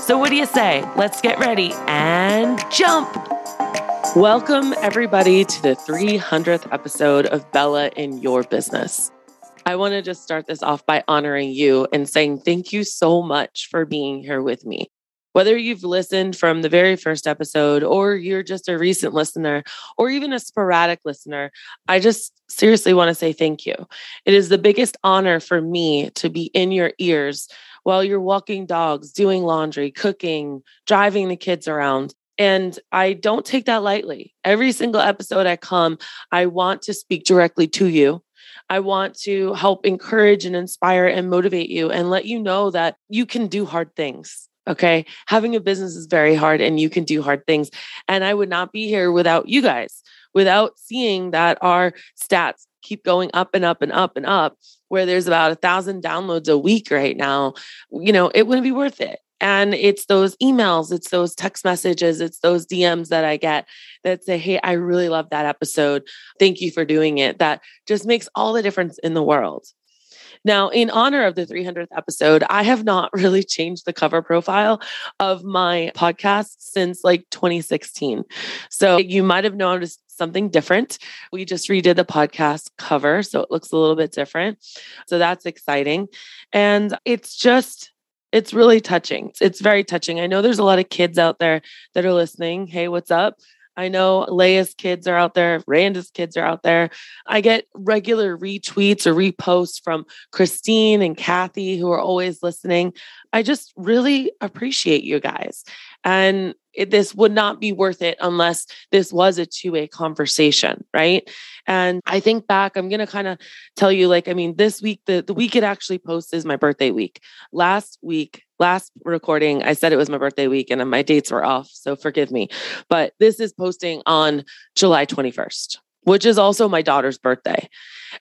So, what do you say? Let's get ready and jump. Welcome, everybody, to the 300th episode of Bella in Your Business. I want to just start this off by honoring you and saying thank you so much for being here with me. Whether you've listened from the very first episode or you're just a recent listener or even a sporadic listener, I just seriously want to say thank you. It is the biggest honor for me to be in your ears while you're walking dogs, doing laundry, cooking, driving the kids around. And I don't take that lightly. Every single episode I come, I want to speak directly to you. I want to help encourage and inspire and motivate you and let you know that you can do hard things. Okay. Having a business is very hard and you can do hard things. And I would not be here without you guys, without seeing that our stats keep going up and up and up and up, where there's about a thousand downloads a week right now. You know, it wouldn't be worth it. And it's those emails, it's those text messages, it's those DMs that I get that say, Hey, I really love that episode. Thank you for doing it. That just makes all the difference in the world. Now, in honor of the 300th episode, I have not really changed the cover profile of my podcast since like 2016. So you might have noticed something different. We just redid the podcast cover, so it looks a little bit different. So that's exciting. And it's just, it's really touching. It's very touching. I know there's a lot of kids out there that are listening. Hey, what's up? I know Leia's kids are out there, Randa's kids are out there. I get regular retweets or reposts from Christine and Kathy who are always listening. I just really appreciate you guys. And it, this would not be worth it unless this was a two way conversation, right? And I think back, I'm going to kind of tell you like, I mean, this week, the, the week it actually posts is my birthday week. Last week, last recording, I said it was my birthday week and my dates were off. So forgive me. But this is posting on July 21st which is also my daughter's birthday.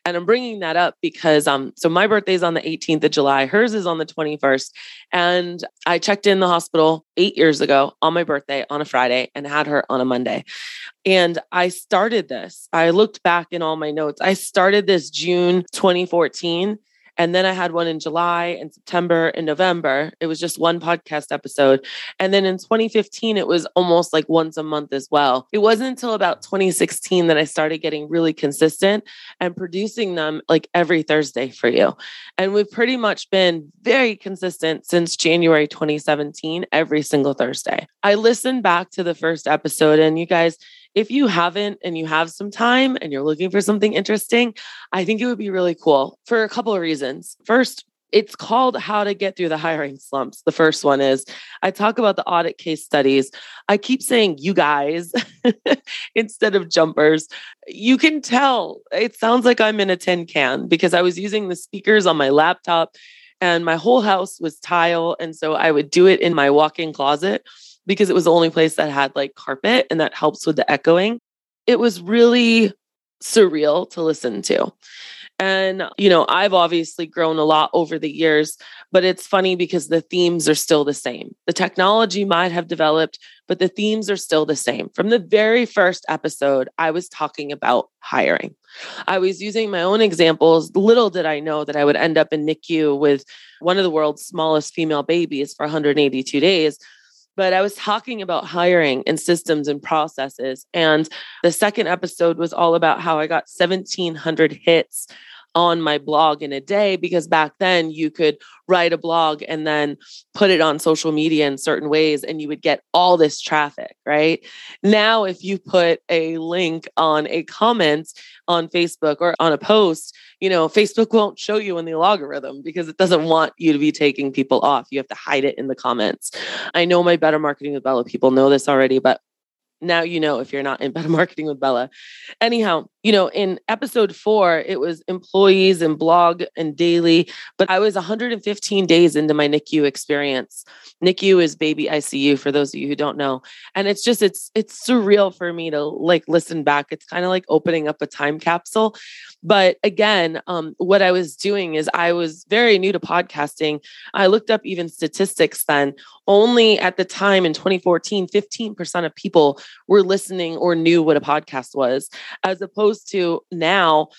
And I'm bringing that up because um so my birthday is on the 18th of July, hers is on the 21st, and I checked in the hospital 8 years ago on my birthday on a Friday and had her on a Monday. And I started this. I looked back in all my notes. I started this June 2014 and then I had one in July and September and November. It was just one podcast episode. And then in 2015, it was almost like once a month as well. It wasn't until about 2016 that I started getting really consistent and producing them like every Thursday for you. And we've pretty much been very consistent since January 2017, every single Thursday. I listened back to the first episode, and you guys, if you haven't and you have some time and you're looking for something interesting, I think it would be really cool for a couple of reasons. First, it's called How to Get Through the Hiring Slumps. The first one is I talk about the audit case studies. I keep saying you guys instead of jumpers. You can tell it sounds like I'm in a tin can because I was using the speakers on my laptop and my whole house was tile. And so I would do it in my walk in closet because it was the only place that had like carpet and that helps with the echoing. It was really surreal to listen to. And, you know, I've obviously grown a lot over the years, but it's funny because the themes are still the same. The technology might have developed, but the themes are still the same. From the very first episode, I was talking about hiring. I was using my own examples. Little did I know that I would end up in NICU with one of the world's smallest female babies for 182 days but I was talking about hiring and systems and processes. And the second episode was all about how I got 1,700 hits on my blog in a day because back then you could write a blog and then put it on social media in certain ways and you would get all this traffic, right? Now, if you put a link on a comment on Facebook or on a post, you know, Facebook won't show you in the algorithm because it doesn't want you to be taking people off. You have to hide it in the comments. I know my better marketing with Bella people know this already, but now you know if you're not in better marketing with Bella. Anyhow, you know, in episode four, it was employees and blog and daily, but I was 115 days into my NICU experience. NICU is baby ICU for those of you who don't know. And it's just, it's, it's surreal for me to like listen back. It's kind of like opening up a time capsule. But again, um, what I was doing is I was very new to podcasting. I looked up even statistics then. Only at the time in 2014, 15% of people were listening or knew what a podcast was, as opposed to now,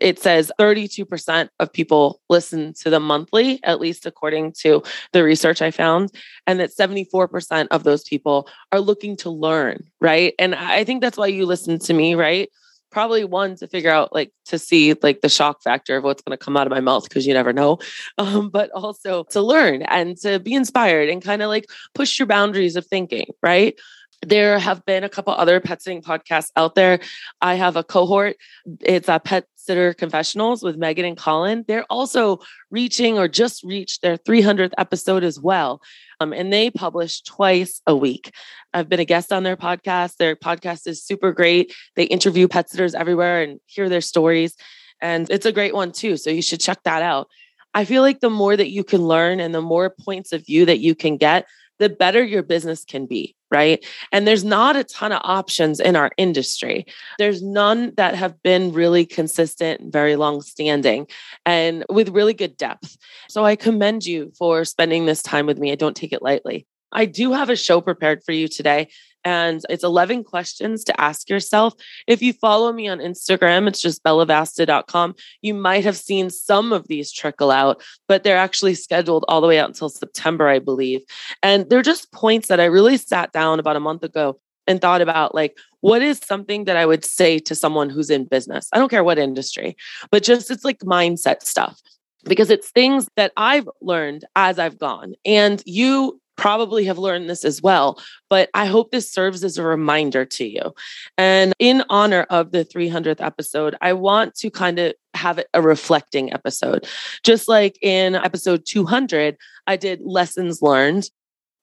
it says 32% of people listen to them monthly, at least according to the research I found, and that 74% of those people are looking to learn, right? And I think that's why you listen to me, right? probably one to figure out like to see like the shock factor of what's going to come out of my mouth because you never know um, but also to learn and to be inspired and kind of like push your boundaries of thinking right there have been a couple other pet sitting podcasts out there. I have a cohort. It's a pet sitter confessionals with Megan and Colin. They're also reaching or just reached their 300th episode as well. Um, and they publish twice a week. I've been a guest on their podcast. Their podcast is super great. They interview pet sitters everywhere and hear their stories. And it's a great one too. So you should check that out. I feel like the more that you can learn and the more points of view that you can get, the better your business can be, right? And there's not a ton of options in our industry. There's none that have been really consistent very long standing and with really good depth. So I commend you for spending this time with me. I don't take it lightly. I do have a show prepared for you today, and it's 11 questions to ask yourself. If you follow me on Instagram, it's just bellavasta.com. You might have seen some of these trickle out, but they're actually scheduled all the way out until September, I believe. And they're just points that I really sat down about a month ago and thought about like, what is something that I would say to someone who's in business? I don't care what industry, but just it's like mindset stuff because it's things that I've learned as I've gone. And you probably have learned this as well, but I hope this serves as a reminder to you. And in honor of the 300th episode, I want to kind of have a reflecting episode. Just like in episode 200, I did lessons learned.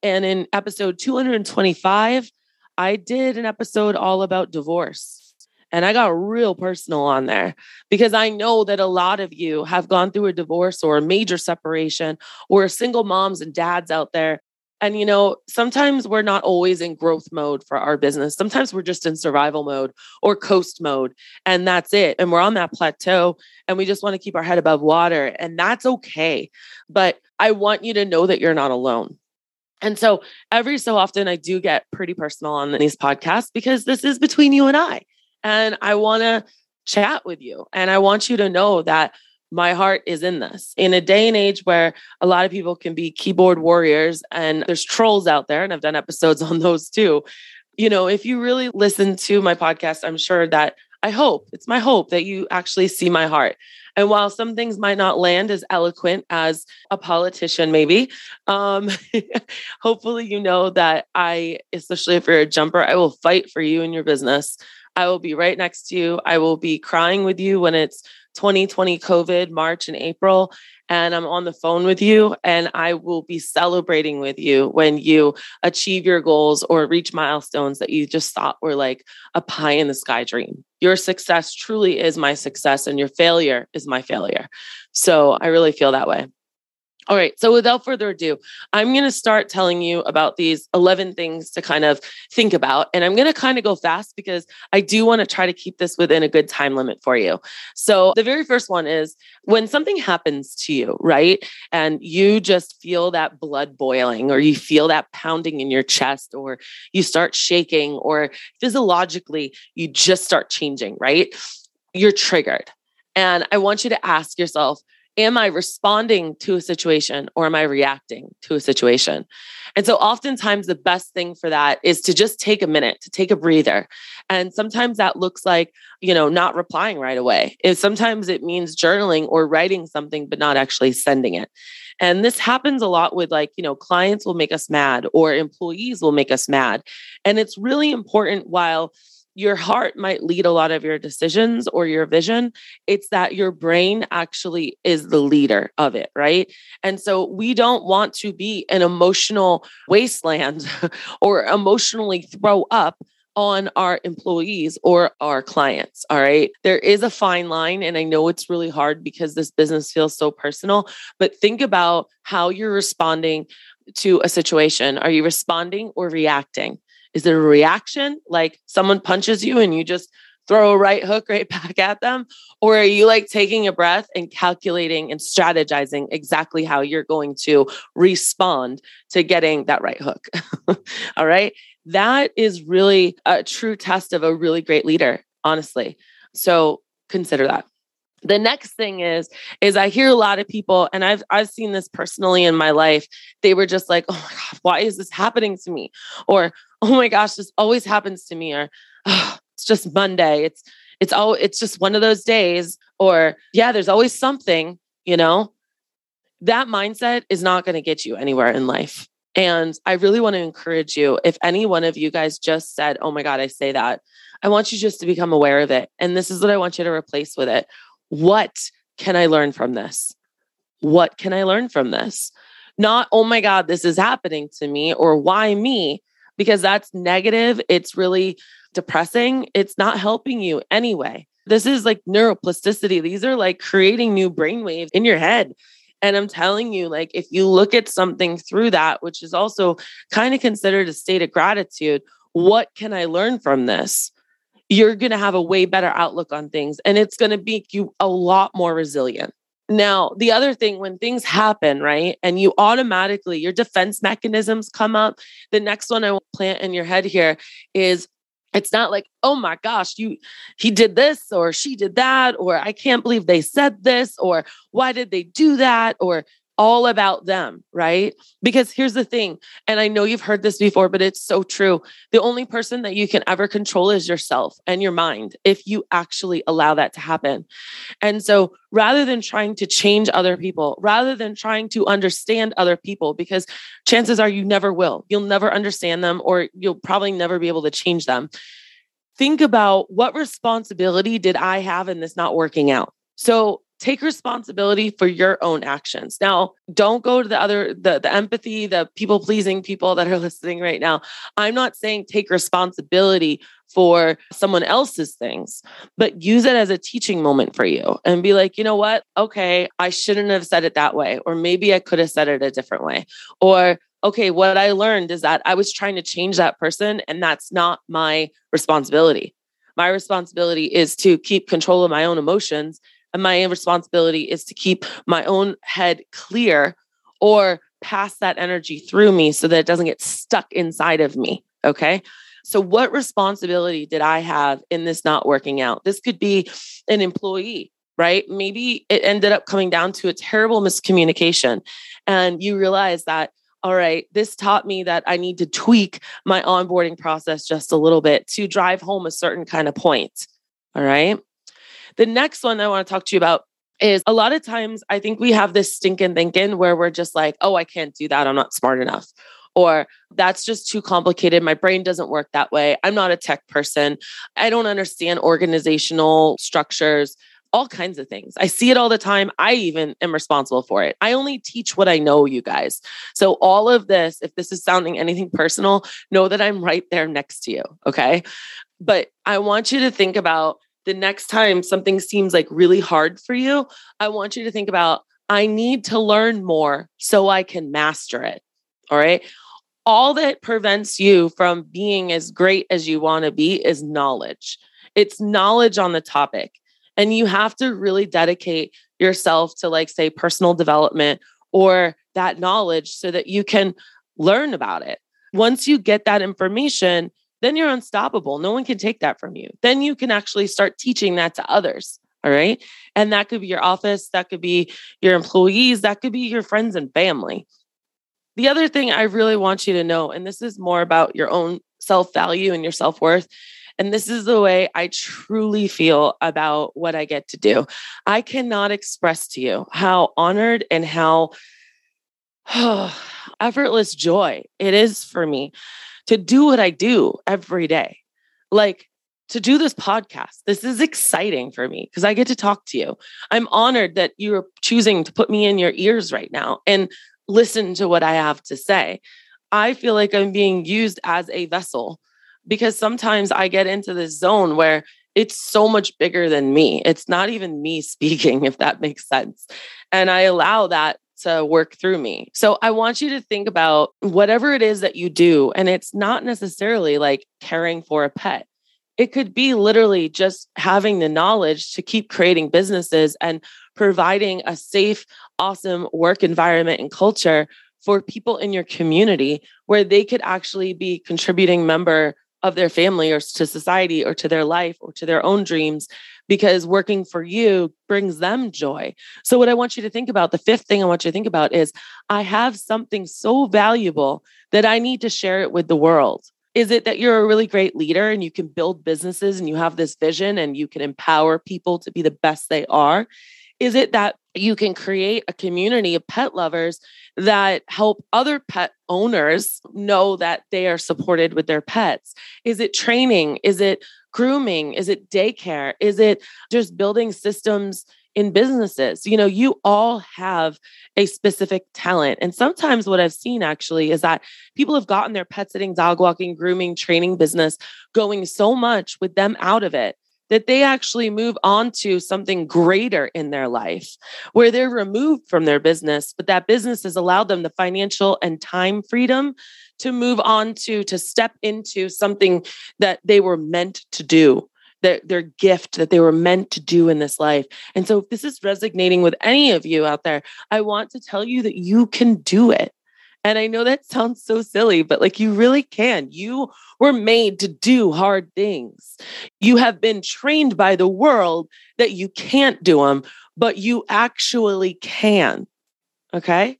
And in episode 225, I did an episode all about divorce. And I got real personal on there because I know that a lot of you have gone through a divorce or a major separation or single moms and dads out there and, you know, sometimes we're not always in growth mode for our business. Sometimes we're just in survival mode or coast mode, and that's it. And we're on that plateau and we just want to keep our head above water, and that's okay. But I want you to know that you're not alone. And so every so often, I do get pretty personal on these podcasts because this is between you and I. And I want to chat with you. And I want you to know that my heart is in this. In a day and age where a lot of people can be keyboard warriors and there's trolls out there, and I've done episodes on those too. You know, if you really listen to my podcast, I'm sure that I hope, it's my hope that you actually see my heart. And while some things might not land as eloquent as a politician, maybe, um, hopefully you know that I, especially if you're a jumper, I will fight for you and your business. I will be right next to you. I will be crying with you when it's 2020 COVID, March and April. And I'm on the phone with you, and I will be celebrating with you when you achieve your goals or reach milestones that you just thought were like a pie in the sky dream. Your success truly is my success, and your failure is my failure. So I really feel that way. All right. So without further ado, I'm going to start telling you about these 11 things to kind of think about. And I'm going to kind of go fast because I do want to try to keep this within a good time limit for you. So the very first one is when something happens to you, right? And you just feel that blood boiling or you feel that pounding in your chest or you start shaking or physiologically you just start changing, right? You're triggered. And I want you to ask yourself, am I responding to a situation or am I reacting to a situation? And so oftentimes the best thing for that is to just take a minute, to take a breather. And sometimes that looks like, you know, not replying right away. If sometimes it means journaling or writing something but not actually sending it. And this happens a lot with like, you know, clients will make us mad or employees will make us mad. And it's really important while your heart might lead a lot of your decisions or your vision. It's that your brain actually is the leader of it, right? And so we don't want to be an emotional wasteland or emotionally throw up on our employees or our clients. All right. There is a fine line. And I know it's really hard because this business feels so personal, but think about how you're responding to a situation. Are you responding or reacting? Is it a reaction like someone punches you and you just throw a right hook right back at them? Or are you like taking a breath and calculating and strategizing exactly how you're going to respond to getting that right hook? All right. That is really a true test of a really great leader, honestly. So consider that the next thing is is i hear a lot of people and i've i've seen this personally in my life they were just like oh my god why is this happening to me or oh my gosh this always happens to me or oh, it's just Monday. It's it's all it's just one of those days or yeah, there's always something, you know. That mindset is not going to get you anywhere in life. And I really want to encourage you if any one of you guys just said, "Oh my god, I say that." I want you just to become aware of it. And this is what I want you to replace with it. What can I learn from this? What can I learn from this? Not, oh my God, this is happening to me, or why me? Because that's negative. It's really depressing, it's not helping you anyway. This is like neuroplasticity. These are like creating new brain waves in your head. And I'm telling you, like, if you look at something through that, which is also kind of considered a state of gratitude, what can I learn from this? You're going to have a way better outlook on things and it's going to make you a lot more resilient. Now, the other thing, when things happen, right, and you automatically, your defense mechanisms come up, the next one I will plant in your head here is it's not like oh my gosh you he did this or she did that or i can't believe they said this or why did they do that or all about them, right? Because here's the thing, and I know you've heard this before, but it's so true. The only person that you can ever control is yourself and your mind if you actually allow that to happen. And so rather than trying to change other people, rather than trying to understand other people, because chances are you never will, you'll never understand them or you'll probably never be able to change them. Think about what responsibility did I have in this not working out? So take responsibility for your own actions. Now, don't go to the other the the empathy, the people pleasing people that are listening right now. I'm not saying take responsibility for someone else's things, but use it as a teaching moment for you and be like, "You know what? Okay, I shouldn't have said it that way or maybe I could have said it a different way." Or okay, what I learned is that I was trying to change that person and that's not my responsibility. My responsibility is to keep control of my own emotions and my responsibility is to keep my own head clear or pass that energy through me so that it doesn't get stuck inside of me. Okay. So, what responsibility did I have in this not working out? This could be an employee, right? Maybe it ended up coming down to a terrible miscommunication. And you realize that, all right, this taught me that I need to tweak my onboarding process just a little bit to drive home a certain kind of point. All right. The next one I want to talk to you about is a lot of times I think we have this stinking thinking where we're just like, oh, I can't do that. I'm not smart enough. Or that's just too complicated. My brain doesn't work that way. I'm not a tech person. I don't understand organizational structures, all kinds of things. I see it all the time. I even am responsible for it. I only teach what I know, you guys. So, all of this, if this is sounding anything personal, know that I'm right there next to you. Okay. But I want you to think about the next time something seems like really hard for you, I want you to think about, I need to learn more so I can master it. All right. All that prevents you from being as great as you want to be is knowledge. It's knowledge on the topic. And you have to really dedicate yourself to, like, say, personal development or that knowledge so that you can learn about it. Once you get that information, then you're unstoppable. No one can take that from you. Then you can actually start teaching that to others. All right. And that could be your office, that could be your employees, that could be your friends and family. The other thing I really want you to know, and this is more about your own self value and your self worth. And this is the way I truly feel about what I get to do. I cannot express to you how honored and how oh, effortless joy it is for me to do what I do every day. Like to do this podcast. This is exciting for me because I get to talk to you. I'm honored that you're choosing to put me in your ears right now and listen to what I have to say. I feel like I'm being used as a vessel because sometimes I get into this zone where it's so much bigger than me. It's not even me speaking, if that makes sense. And I allow that to work through me. So I want you to think about whatever it is that you do. And it's not necessarily like caring for a pet. It could be literally just having the knowledge to keep creating businesses and providing a safe, awesome work environment and culture for people in your community where they could actually be contributing member of their family or to society or to their life or to their own dreams because working for you brings them joy. So, what I want you to think about, the fifth thing I want you to think about is I have something so valuable that I need to share it with the world. Is it that you're a really great leader and you can build businesses and you have this vision and you can empower people to be the best they are? Is it that you can create a community of pet lovers that help other pet owners know that they are supported with their pets? Is it training? Is it grooming? Is it daycare? Is it just building systems in businesses? You know, you all have a specific talent. And sometimes what I've seen actually is that people have gotten their pet sitting, dog walking, grooming, training business going so much with them out of it that they actually move on to something greater in their life where they're removed from their business, but that business has allowed them the financial and time freedom to move on to, to step into something that they were meant to do. Their, their gift that they were meant to do in this life. And so, if this is resonating with any of you out there, I want to tell you that you can do it. And I know that sounds so silly, but like you really can. You were made to do hard things. You have been trained by the world that you can't do them, but you actually can. Okay.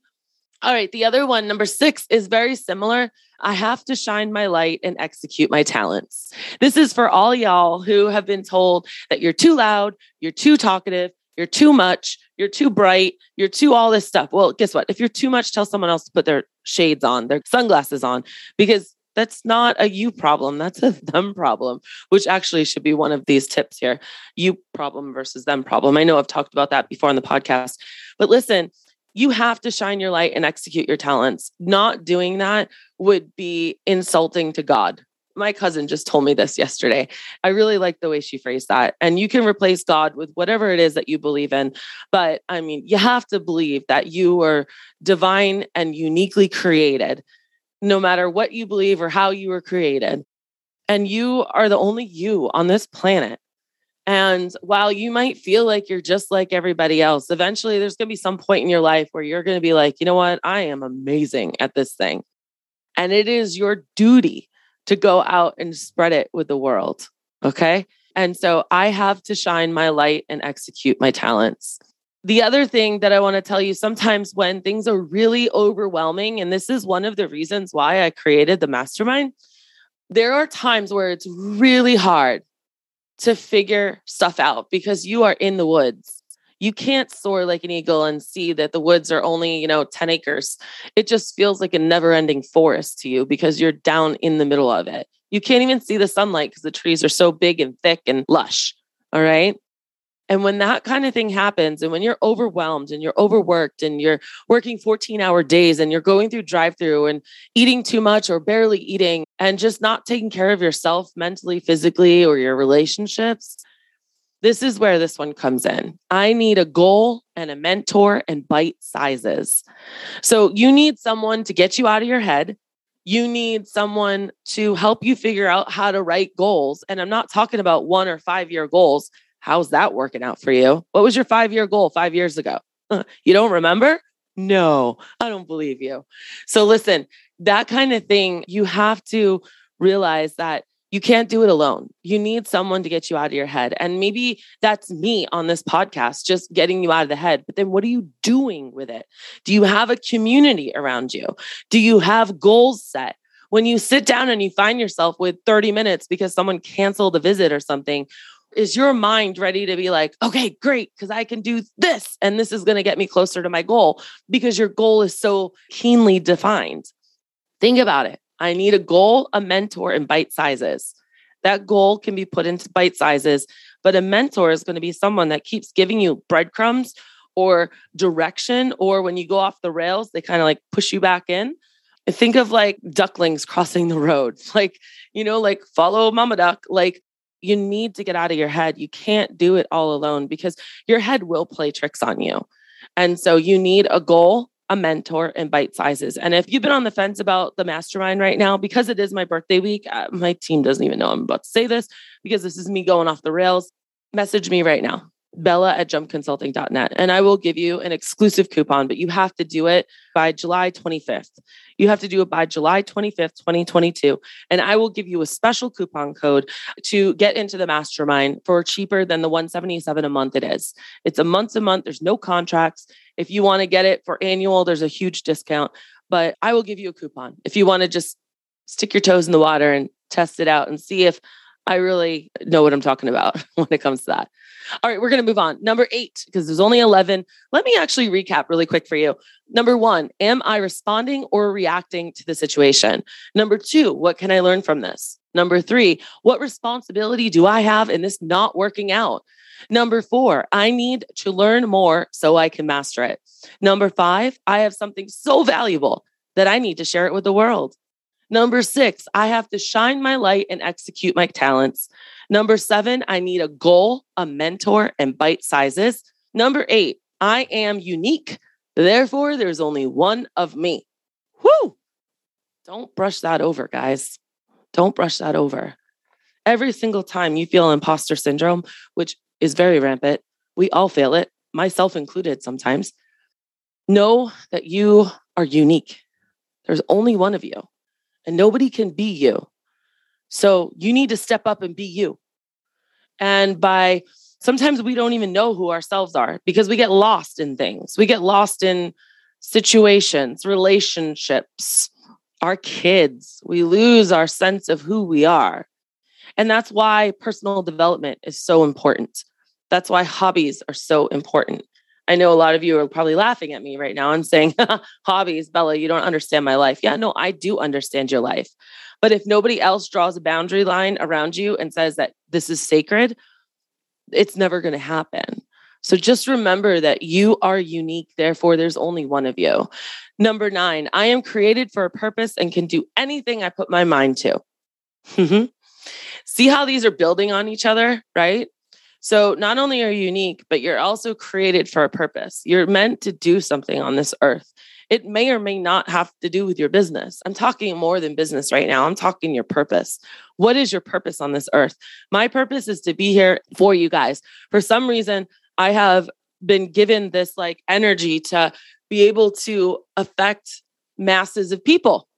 All right. The other one, number six, is very similar. I have to shine my light and execute my talents. This is for all y'all who have been told that you're too loud, you're too talkative, you're too much, you're too bright, you're too all this stuff. Well, guess what? If you're too much, tell someone else to put their shades on, their sunglasses on, because that's not a you problem. That's a them problem, which actually should be one of these tips here you problem versus them problem. I know I've talked about that before on the podcast, but listen, you have to shine your light and execute your talents. Not doing that would be insulting to God my cousin just told me this yesterday. I really like the way she phrased that. And you can replace God with whatever it is that you believe in. But I mean, you have to believe that you are divine and uniquely created, no matter what you believe or how you were created. And you are the only you on this planet. And while you might feel like you're just like everybody else, eventually there's going to be some point in your life where you're going to be like, you know what? I am amazing at this thing. And it is your duty to go out and spread it with the world. Okay. And so I have to shine my light and execute my talents. The other thing that I want to tell you sometimes when things are really overwhelming, and this is one of the reasons why I created the mastermind, there are times where it's really hard to figure stuff out because you are in the woods you can't soar like an eagle and see that the woods are only, you know, 10 acres. It just feels like a never ending forest to you because you're down in the middle of it. You can't even see the sunlight because the trees are so big and thick and lush. All right. And when that kind of thing happens, and when you're overwhelmed and you're overworked and you're working 14 hour days and you're going through drive through and eating too much or barely eating and just not taking care of yourself mentally, physically, or your relationships, this is where this one comes in. I need a goal and a mentor and bite sizes. So you need someone to get you out of your head. You need someone to help you figure out how to write goals. And I'm not talking about one or five year goals. How's that working out for you? What was your five year goal five years ago? You don't remember? No, I don't believe you. So listen, that kind of thing, you have to realize that you can't do it alone. You need someone to get you out of your head. And maybe that's me on this podcast, just getting you out of the head. But then what are you doing with it? Do you have a community around you? Do you have goals set? When you sit down and you find yourself with 30 minutes because someone canceled a visit or something, is your mind ready to be like, okay, great, because I can do this and this is going to get me closer to my goal because your goal is so keenly defined? Think about it. I need a goal, a mentor, and bite sizes. That goal can be put into bite sizes, but a mentor is going to be someone that keeps giving you breadcrumbs or direction, or when you go off the rails, they kind of like push you back in. Think of like ducklings crossing the road, like, you know, like follow mama duck. Like, you need to get out of your head. You can't do it all alone because your head will play tricks on you. And so you need a goal, a mentor, in bite sizes. And if you've been on the fence about the mastermind right now, because it is my birthday week, uh, my team doesn't even know I'm about to say this because this is me going off the rails. Message me right now bella at jumpconsulting.net. And I will give you an exclusive coupon, but you have to do it by July 25th. You have to do it by July 25th, 2022. And I will give you a special coupon code to get into the mastermind for cheaper than the 177 a month it is. It's a month to month, there's no contracts. If you want to get it for annual, there's a huge discount, but I will give you a coupon if you want to just stick your toes in the water and test it out and see if I really know what I'm talking about when it comes to that. All right, we're going to move on. Number eight, because there's only 11. Let me actually recap really quick for you. Number one, am I responding or reacting to the situation? Number two, what can I learn from this? Number three, what responsibility do I have in this not working out? Number four, I need to learn more so I can master it. Number five, I have something so valuable that I need to share it with the world. Number six, I have to shine my light and execute my talents. Number seven, I need a goal, a mentor, and bite sizes. Number eight, I am unique. Therefore, there's only one of me. Whoo! Don't brush that over, guys. Don't brush that over. Every single time you feel imposter syndrome, which is very rampant, we all feel it, myself included sometimes. Know that you are unique. There's only one of you, and nobody can be you. So you need to step up and be you. And by sometimes we don't even know who ourselves are because we get lost in things. We get lost in situations, relationships, our kids. We lose our sense of who we are. And that's why personal development is so important. That's why hobbies are so important. I know a lot of you are probably laughing at me right now and saying, Hobbies, Bella, you don't understand my life. Yeah, no, I do understand your life. But if nobody else draws a boundary line around you and says that this is sacred, it's never going to happen. So just remember that you are unique. Therefore, there's only one of you. Number nine, I am created for a purpose and can do anything I put my mind to. Mm-hmm. See how these are building on each other, right? So not only are you unique, but you're also created for a purpose. You're meant to do something on this earth. It may or may not have to do with your business. I'm talking more than business right now. I'm talking your purpose. What is your purpose on this earth? My purpose is to be here for you guys. For some reason, I have been given this like energy to be able to affect masses of people.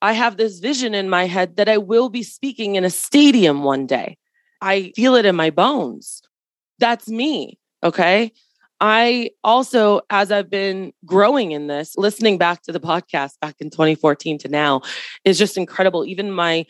I have this vision in my head that I will be speaking in a stadium one day. I feel it in my bones. That's me. Okay. I also, as I've been growing in this, listening back to the podcast back in 2014 to now is just incredible. Even my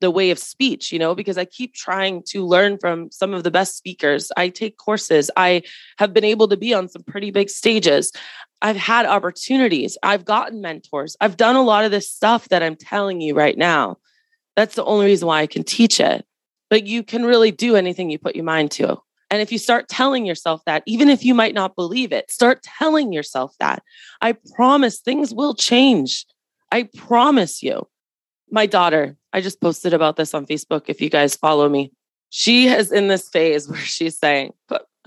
the way of speech, you know, because I keep trying to learn from some of the best speakers. I take courses. I have been able to be on some pretty big stages. I've had opportunities. I've gotten mentors. I've done a lot of this stuff that I'm telling you right now. That's the only reason why I can teach it. But you can really do anything you put your mind to. And if you start telling yourself that, even if you might not believe it, start telling yourself that. I promise things will change. I promise you. My daughter, I just posted about this on Facebook if you guys follow me. She is in this phase where she's saying,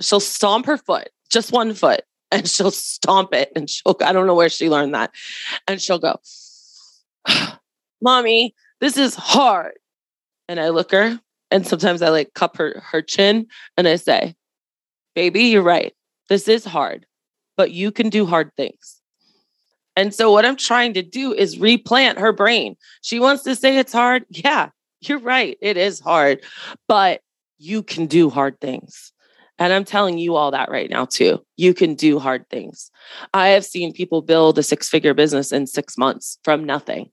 she'll stomp her foot, just one foot, and she'll stomp it. And she'll, I don't know where she learned that. And she'll go, Mommy, this is hard. And I look her and sometimes I like cup her her chin and I say, "Baby, you're right. This is hard, but you can do hard things." And so what I'm trying to do is replant her brain. She wants to say it's hard. Yeah, you're right. It is hard, but you can do hard things. And I'm telling you all that right now, too. You can do hard things. I have seen people build a six figure business in six months from nothing.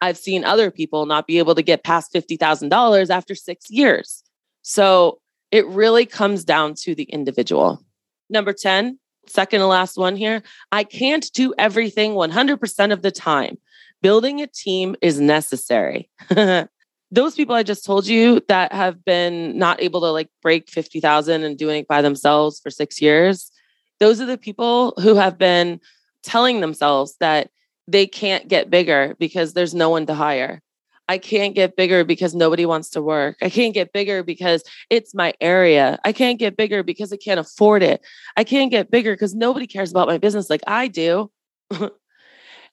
I've seen other people not be able to get past $50,000 after six years. So it really comes down to the individual. Number 10, second to last one here. I can't do everything 100% of the time. Building a team is necessary. Those people I just told you that have been not able to like break 50,000 and doing it by themselves for six years, those are the people who have been telling themselves that they can't get bigger because there's no one to hire. I can't get bigger because nobody wants to work. I can't get bigger because it's my area. I can't get bigger because I can't afford it. I can't get bigger because nobody cares about my business like I do.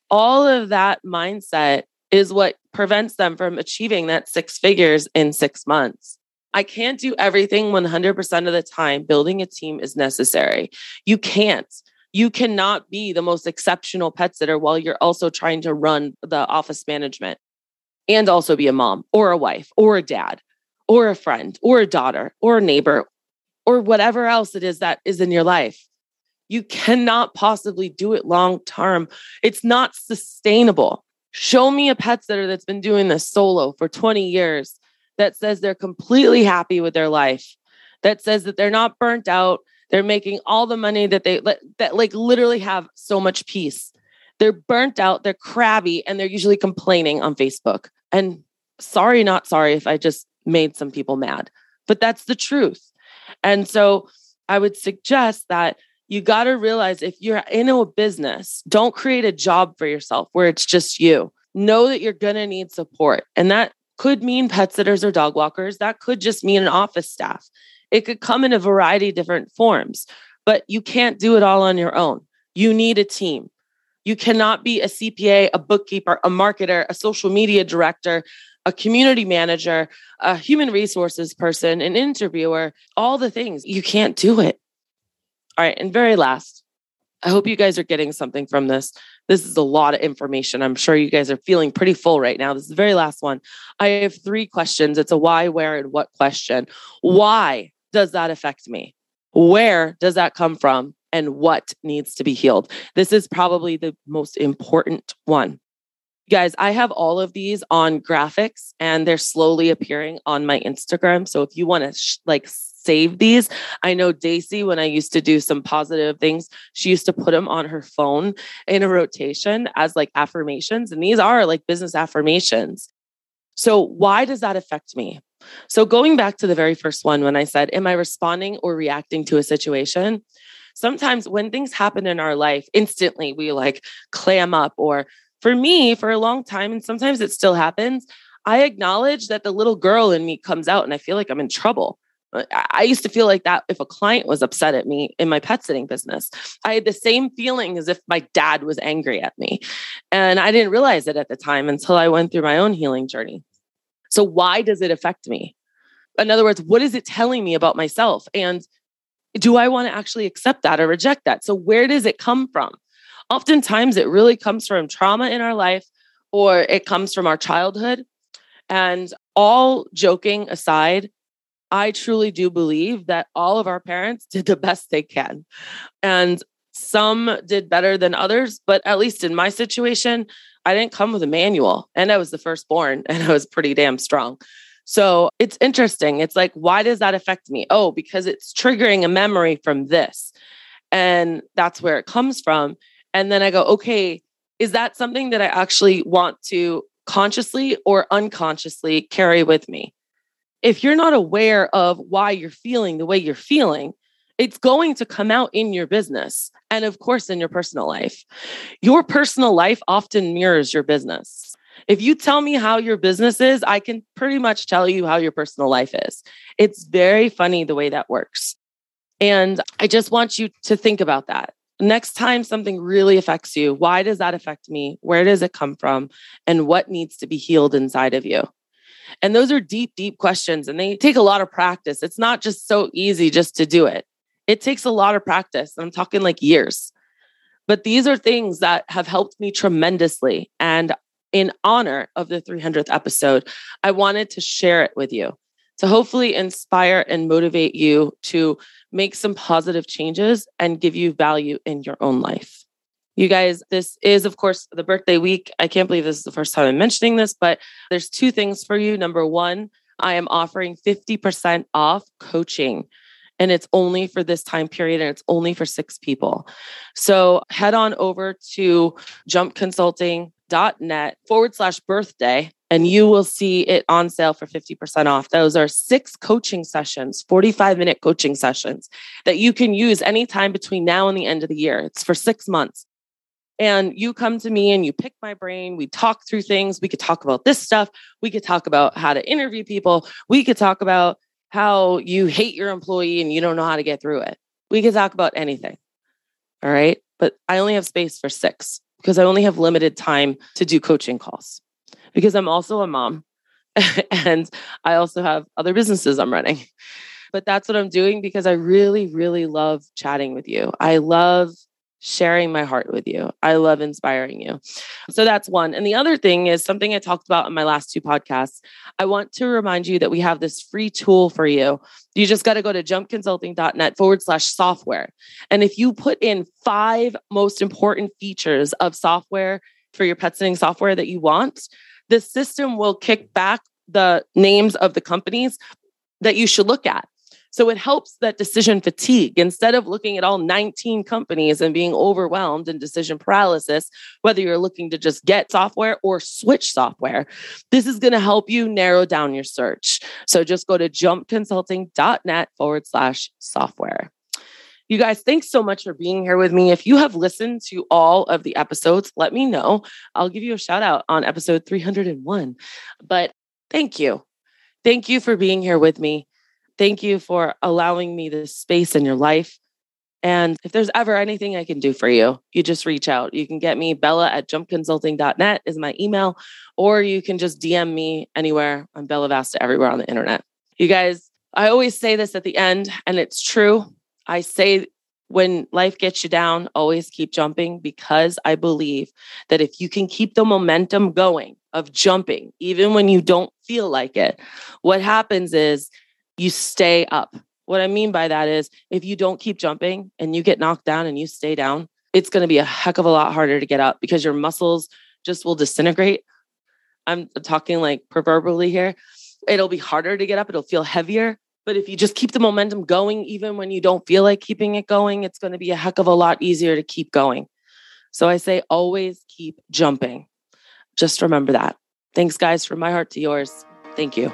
All of that mindset is what prevents them from achieving that six figures in six months. I can't do everything 100% of the time. Building a team is necessary. You can't. You cannot be the most exceptional pet sitter while you're also trying to run the office management and also be a mom or a wife or a dad or a friend or a daughter or a neighbor or whatever else it is that is in your life. You cannot possibly do it long term. It's not sustainable. Show me a pet sitter that's been doing this solo for 20 years that says they're completely happy with their life, that says that they're not burnt out, they're making all the money that they that like literally have so much peace. They're burnt out, they're crabby, and they're usually complaining on Facebook. And sorry, not sorry if I just made some people mad, but that's the truth. And so I would suggest that you got to realize if you're in a business, don't create a job for yourself where it's just you. Know that you're going to need support. And that could mean pet sitters or dog walkers. That could just mean an office staff. It could come in a variety of different forms, but you can't do it all on your own. You need a team. You cannot be a CPA, a bookkeeper, a marketer, a social media director, a community manager, a human resources person, an interviewer, all the things. You can't do it. All right. And very last, I hope you guys are getting something from this. This is a lot of information. I'm sure you guys are feeling pretty full right now. This is the very last one. I have three questions. It's a why, where, and what question. Why does that affect me? Where does that come from? And what needs to be healed? This is probably the most important one. Guys, I have all of these on graphics and they're slowly appearing on my Instagram. So if you want to sh- like save these, I know Daisy, when I used to do some positive things, she used to put them on her phone in a rotation as like affirmations. And these are like business affirmations. So why does that affect me? So, going back to the very first one, when I said, Am I responding or reacting to a situation? Sometimes when things happen in our life, instantly we like clam up. Or for me, for a long time, and sometimes it still happens, I acknowledge that the little girl in me comes out and I feel like I'm in trouble. Uh, I used to feel like that if a client was upset at me in my pet sitting business. I had the same feeling as if my dad was angry at me. And I didn't realize it at the time until I went through my own healing journey. So, why does it affect me? In other words, what is it telling me about myself? And do I want to actually accept that or reject that? So, where does it come from? Oftentimes, it really comes from trauma in our life or it comes from our childhood. And all joking aside, I truly do believe that all of our parents did the best they can. And some did better than others, but at least in my situation, I didn't come with a manual and I was the firstborn and I was pretty damn strong. So it's interesting. It's like, why does that affect me? Oh, because it's triggering a memory from this. And that's where it comes from. And then I go, okay, is that something that I actually want to consciously or unconsciously carry with me? If you're not aware of why you're feeling the way you're feeling, it's going to come out in your business and, of course, in your personal life. Your personal life often mirrors your business. If you tell me how your business is, I can pretty much tell you how your personal life is. It's very funny the way that works. And I just want you to think about that. Next time something really affects you, why does that affect me? Where does it come from? And what needs to be healed inside of you? And those are deep, deep questions and they take a lot of practice. It's not just so easy just to do it. It takes a lot of practice. I'm talking like years. But these are things that have helped me tremendously. And in honor of the 300th episode, I wanted to share it with you to hopefully inspire and motivate you to make some positive changes and give you value in your own life. You guys, this is, of course, the birthday week. I can't believe this is the first time I'm mentioning this, but there's two things for you. Number one, I am offering 50% off coaching and it's only for this time period and it's only for six people. So head on over to jumpconsulting.net forward slash birthday and you will see it on sale for 50% off. Those are six coaching sessions, 45 minute coaching sessions that you can use anytime between now and the end of the year. It's for six months. and you come to me and you pick my brain. We talk through things. We could talk about this stuff. We could talk about how to interview people. We could talk about how you hate your employee and you don't know how to get through it. We can talk about anything. All right. But I only have space for six because I only have limited time to do coaching calls because I'm also a mom and I also have other businesses I'm running. But that's what I'm doing because I really, really love chatting with you. I love sharing my heart with you. I love inspiring you. So that's one. And the other thing is something I talked about in my last two podcasts. I want to remind you that we have this free tool for you. You just got to go to jumpconsulting.net forward slash software. And if you put in five most important features of software for your pet sitting software that you want, the system will kick back the names of the companies that you should look at. So it helps that decision fatigue. Instead of looking at all 19 companies and being overwhelmed and decision paralysis, whether you're looking to just get software or switch software, this is going to help you narrow down your search. So just go to jumpconsulting.net forward slash software. You guys, thanks so much for being here with me. If you have listened to all of the episodes, let me know. I'll give you a shout out on episode 301. But thank you. Thank you for being here with me. Thank you for allowing me this space in your life. And if there's ever anything I can do for you, you just reach out. You can get me, Bella at jumpconsulting.net is my email, or you can just DM me anywhere. I'm Bella Vasta everywhere on the internet. You guys, I always say this at the end, and it's true. I say when life gets you down, always keep jumping because I believe that if you can keep the momentum going of jumping, even when you don't feel like it, what happens is you stay up. What I mean by that is if you don't keep jumping and you get knocked down and you stay down, it's going to be a heck of a lot harder to get up because your muscles just will disintegrate. I'm talking like proverbially here. It'll be harder to get up, it'll feel heavier. But if you just keep the momentum going, even when you don't feel like keeping it going, it's going to be a heck of a lot easier to keep going. So I say always keep jumping. Just remember that. Thanks, guys, from my heart to yours. Thank you.